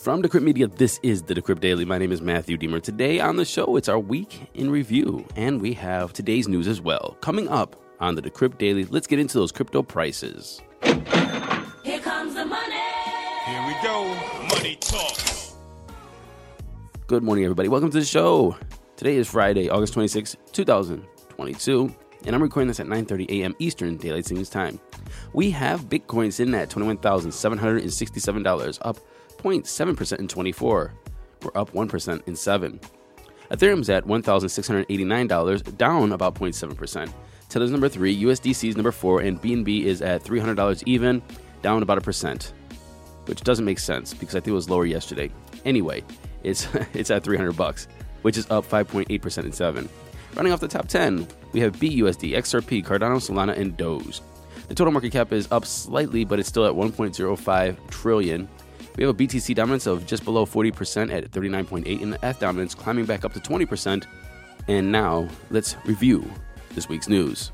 From Decrypt Media, this is the Decrypt Daily. My name is Matthew Deemer. Today on the show, it's our week in review, and we have today's news as well. Coming up on the Decrypt Daily, let's get into those crypto prices. Here comes the money. Here we go. Money talk. Good morning, everybody. Welcome to the show. Today is Friday, August 26, 2022, and I'm recording this at 9:30 a.m. Eastern Daylight Savings Time. We have Bitcoin sitting at $21,767, up 0.7% in 24. We're up 1% in 7. Ethereum's at $1,689, down about 0.7%. Tether's number 3, USDC is number 4, and BNB is at $300 even, down about a percent. Which doesn't make sense because I think it was lower yesterday. Anyway, it's it's at 300 bucks, which is up 5.8% in 7. Running off the top 10, we have BUSD, XRP, Cardano, Solana, and Doge. The total market cap is up slightly, but it's still at 1.05 trillion. We have a BTC dominance of just below 40% at 39.8, and the ETH dominance climbing back up to 20%. And now, let's review this week's news.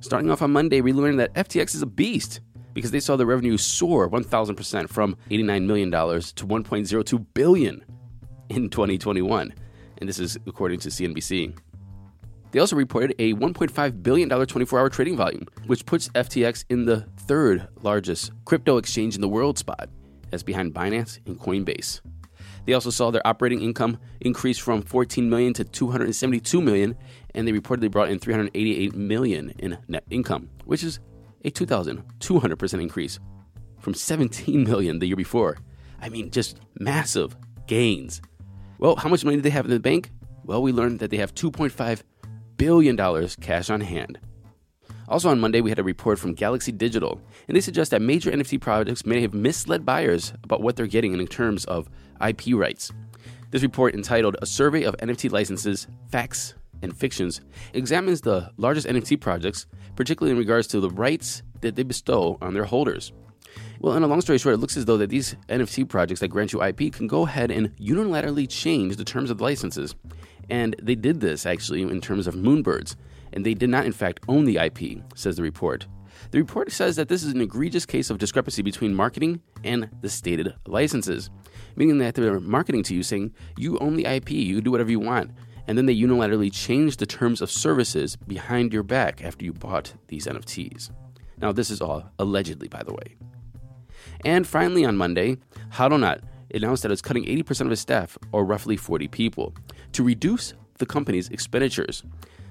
Starting off on Monday, we learned that FTX is a beast because they saw the revenue soar 1,000% from $89 million to $1.02 billion in 2021. And this is according to CNBC. They also reported a $1.5 billion 24 hour trading volume, which puts FTX in the third largest crypto exchange in the world spot, as behind Binance and Coinbase. They also saw their operating income increase from 14 million to 272 million, and they reportedly brought in 388 million in net income, which is a 2,200% increase from 17 million the year before. I mean, just massive gains. Well, how much money do they have in the bank? Well, we learned that they have 2.5 billion dollars cash on hand. Also on Monday, we had a report from Galaxy Digital, and they suggest that major NFT projects may have misled buyers about what they're getting in terms of IP rights. This report, entitled A Survey of NFT Licenses, Facts, and Fictions, examines the largest NFT projects, particularly in regards to the rights that they bestow on their holders. Well, in a long story short, it looks as though that these NFT projects that grant you IP can go ahead and unilaterally change the terms of the licenses. And they did this actually in terms of Moonbirds, and they did not, in fact, own the IP, says the report. The report says that this is an egregious case of discrepancy between marketing and the stated licenses, meaning that they're marketing to you saying, you own the IP, you do whatever you want, and then they unilaterally change the terms of services behind your back after you bought these NFTs. Now, this is all allegedly, by the way. And finally, on Monday, Hodlnaut announced that it's cutting 80% of its staff, or roughly 40 people, to reduce the company's expenditures.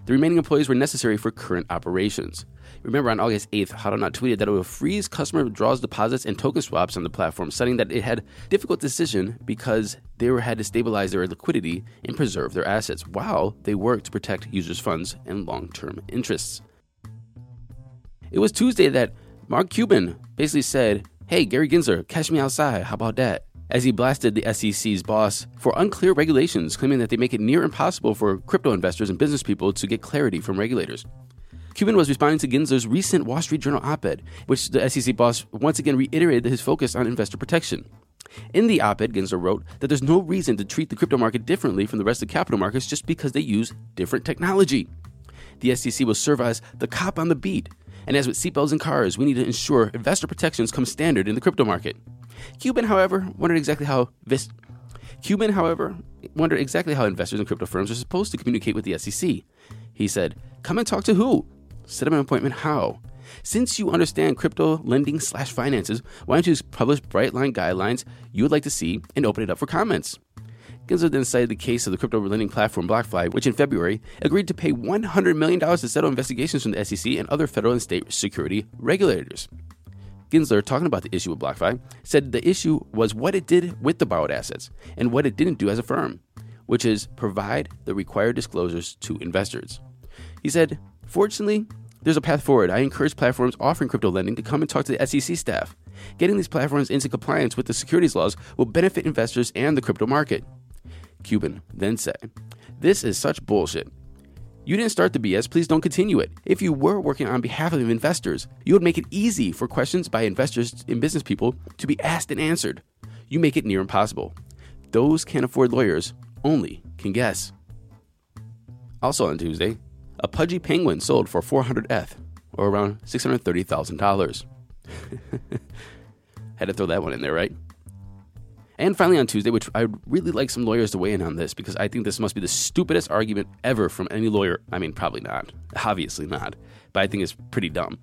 The remaining employees were necessary for current operations. Remember, on August 8th, Hodlnaut tweeted that it will freeze customer withdrawals, deposits, and token swaps on the platform, citing that it had difficult decision because they were, had to stabilize their liquidity and preserve their assets while they worked to protect users' funds and long-term interests. It was Tuesday that Mark Cuban basically said, Hey, Gary Gensler, catch me outside. How about that? As he blasted the SEC's boss for unclear regulations, claiming that they make it near impossible for crypto investors and business people to get clarity from regulators. Cuban was responding to Gensler's recent Wall Street Journal op ed, which the SEC boss once again reiterated his focus on investor protection. In the op ed, Gensler wrote that there's no reason to treat the crypto market differently from the rest of capital markets just because they use different technology. The SEC will serve as the cop on the beat and as with seatbelts in cars, we need to ensure investor protections come standard in the crypto market. Cuban, however, wondered exactly how vis- Cuban, however, wondered exactly how investors in crypto firms are supposed to communicate with the SEC. He said, "Come and talk to who? Set up an appointment how? Since you understand crypto lending slash finances, why don't you publish bright line guidelines you would like to see and open it up for comments?" Gensler then cited the case of the crypto lending platform BlockFi, which in February agreed to pay $100 million to settle investigations from the SEC and other federal and state security regulators. Gensler, talking about the issue with BlockFi, said the issue was what it did with the borrowed assets and what it didn't do as a firm, which is provide the required disclosures to investors. He said, Fortunately, there's a path forward. I encourage platforms offering crypto lending to come and talk to the SEC staff. Getting these platforms into compliance with the securities laws will benefit investors and the crypto market. Cuban then said, This is such bullshit. You didn't start the BS, please don't continue it. If you were working on behalf of investors, you would make it easy for questions by investors and business people to be asked and answered. You make it near impossible. Those can't afford lawyers, only can guess. Also on Tuesday, a pudgy penguin sold for 400 ETH, or around $630,000. Had to throw that one in there, right? And finally, on Tuesday, which I'd really like some lawyers to weigh in on this because I think this must be the stupidest argument ever from any lawyer. I mean, probably not. Obviously not. But I think it's pretty dumb.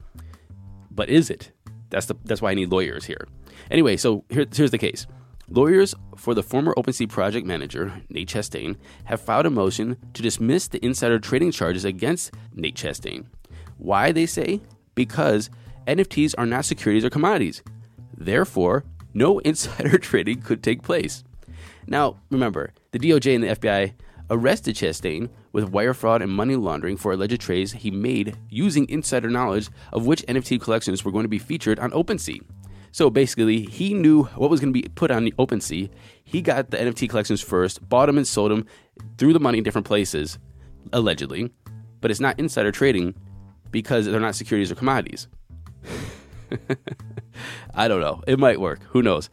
But is it? That's, the, that's why I need lawyers here. Anyway, so here, here's the case. Lawyers for the former OpenSea project manager, Nate Chastain, have filed a motion to dismiss the insider trading charges against Nate Chastain. Why, they say? Because NFTs are not securities or commodities. Therefore, no insider trading could take place. Now, remember, the DOJ and the FBI arrested Chastain with wire fraud and money laundering for alleged trades he made using insider knowledge of which NFT collections were going to be featured on OpenSea. So basically, he knew what was going to be put on the OpenSea. He got the NFT collections first, bought them and sold them, threw the money in different places, allegedly. But it's not insider trading because they're not securities or commodities. I don't know. It might work. Who knows?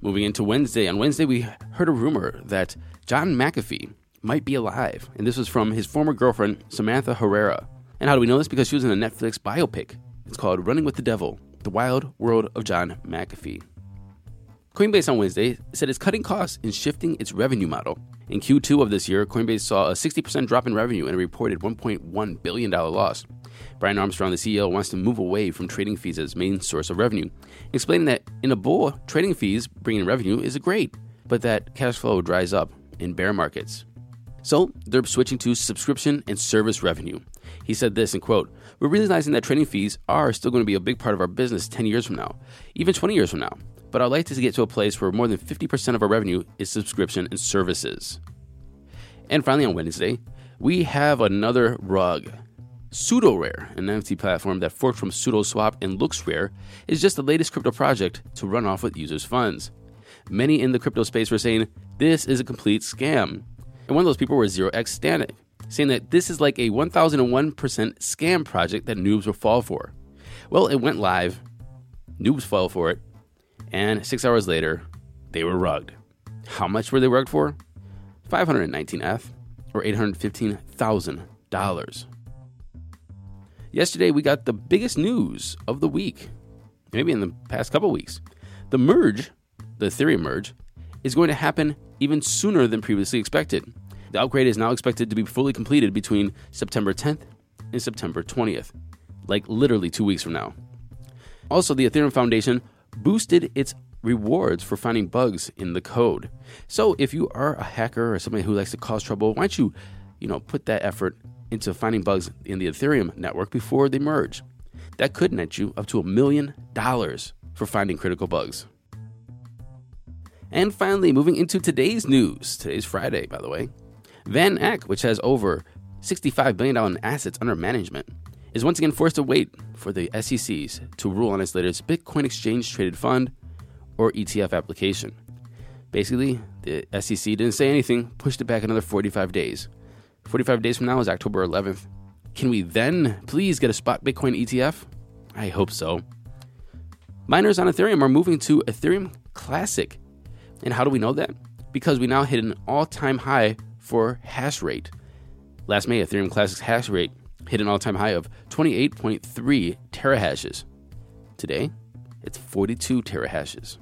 Moving into Wednesday. On Wednesday, we heard a rumor that John McAfee might be alive. And this was from his former girlfriend, Samantha Herrera. And how do we know this? Because she was in a Netflix biopic. It's called Running with the Devil The Wild World of John McAfee. Coinbase on Wednesday said it's cutting costs and shifting its revenue model. In Q2 of this year, Coinbase saw a 60% drop in revenue and reported $1.1 billion loss. Brian Armstrong, the CEO, wants to move away from trading fees as main source of revenue, explaining that in a bull, trading fees bringing revenue is great, but that cash flow dries up in bear markets. So they're switching to subscription and service revenue. He said this, and quote, We're realizing that trading fees are still going to be a big part of our business 10 years from now, even 20 years from now. But I'd like to get to a place where more than 50% of our revenue is subscription and services. And finally, on Wednesday, we have another rug. SudoRare, an NFT platform that forked from SudoSwap and LooksRare, is just the latest crypto project to run off with users' funds. Many in the crypto space were saying this is a complete scam. And one of those people was 0x Static, saying that this is like a 1001% scam project that noobs will fall for. Well, it went live, noobs fell for it, and six hours later, they were rugged. How much were they rugged for? 519 ETH, or $815,000. Yesterday, we got the biggest news of the week, maybe in the past couple weeks. The merge, the Ethereum merge, is going to happen even sooner than previously expected. The upgrade is now expected to be fully completed between September 10th and September 20th, like literally two weeks from now. Also, the Ethereum Foundation boosted its rewards for finding bugs in the code. So, if you are a hacker or somebody who likes to cause trouble, why don't you, you know, put that effort into finding bugs in the Ethereum network before they merge. That could net you up to a million dollars for finding critical bugs. And finally, moving into today's news. Today's Friday, by the way. VanEck, which has over $65 billion in assets under management, is once again forced to wait for the SECs to rule on its latest Bitcoin exchange traded fund or ETF application. Basically, the SEC didn't say anything, pushed it back another 45 days. 45 days from now is October 11th. Can we then please get a spot Bitcoin ETF? I hope so. Miners on Ethereum are moving to Ethereum Classic. And how do we know that? Because we now hit an all time high for hash rate. Last May, Ethereum Classic's hash rate hit an all time high of 28.3 terahashes. Today, it's 42 terahashes.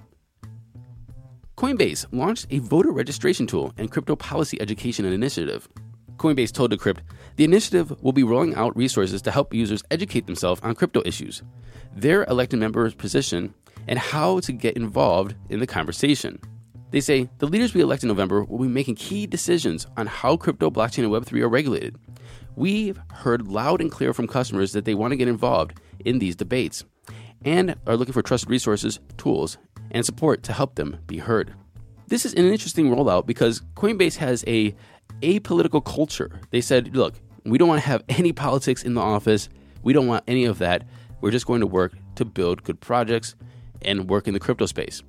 Coinbase launched a voter registration tool and crypto policy education initiative. Coinbase told Decrypt the initiative will be rolling out resources to help users educate themselves on crypto issues, their elected members' position, and how to get involved in the conversation. They say the leaders we elect in November will be making key decisions on how crypto, blockchain, and Web3 are regulated. We've heard loud and clear from customers that they want to get involved in these debates and are looking for trusted resources, tools, and support to help them be heard. This is an interesting rollout because Coinbase has a apolitical culture. They said, look, We don't want to have any politics in the office. We don't want any of that. We're just going to work to build good projects and work in the crypto space.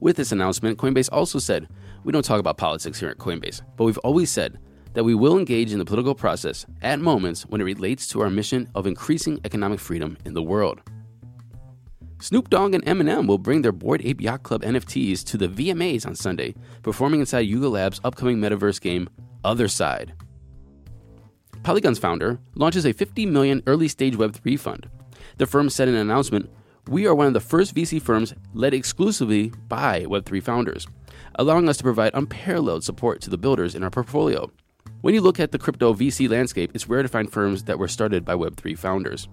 With this announcement, Coinbase also said, We don't talk about politics here at Coinbase, but we've always said that we will engage in the political process at moments when it relates to our mission of increasing economic freedom in the world. Snoop Dogg and Eminem will bring their Bored Ape Yacht Club NFTs to the VMAs on Sunday, performing inside Yuga Labs' upcoming metaverse game, Otherside. Polygon's founder launches a 50 million early stage Web3 fund. The firm said in an announcement, "We are one of the first VC firms led exclusively by Web3 founders, allowing us to provide unparalleled support to the builders in our portfolio." When you look at the crypto VC landscape, it's rare to find firms that were started by Web3 founders.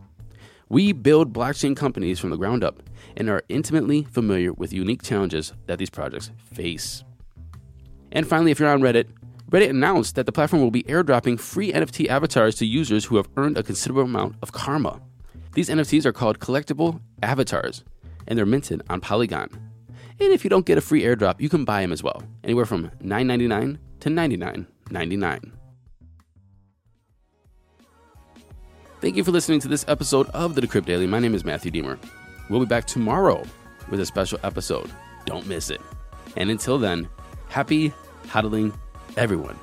We build blockchain companies from the ground up and are intimately familiar with unique challenges that these projects face. And finally, if you're on Reddit, Reddit announced that the platform will be airdropping free NFT avatars to users who have earned a considerable amount of karma. These NFTs are called collectible avatars, and they're minted on Polygon. And if you don't get a free airdrop, you can buy them as well, anywhere from $9.99 to $99.99. Thank you for listening to this episode of the Decrypt Daily. My name is Matthew Deemer. We'll be back tomorrow with a special episode. Don't miss it. And until then, happy hodling everyone.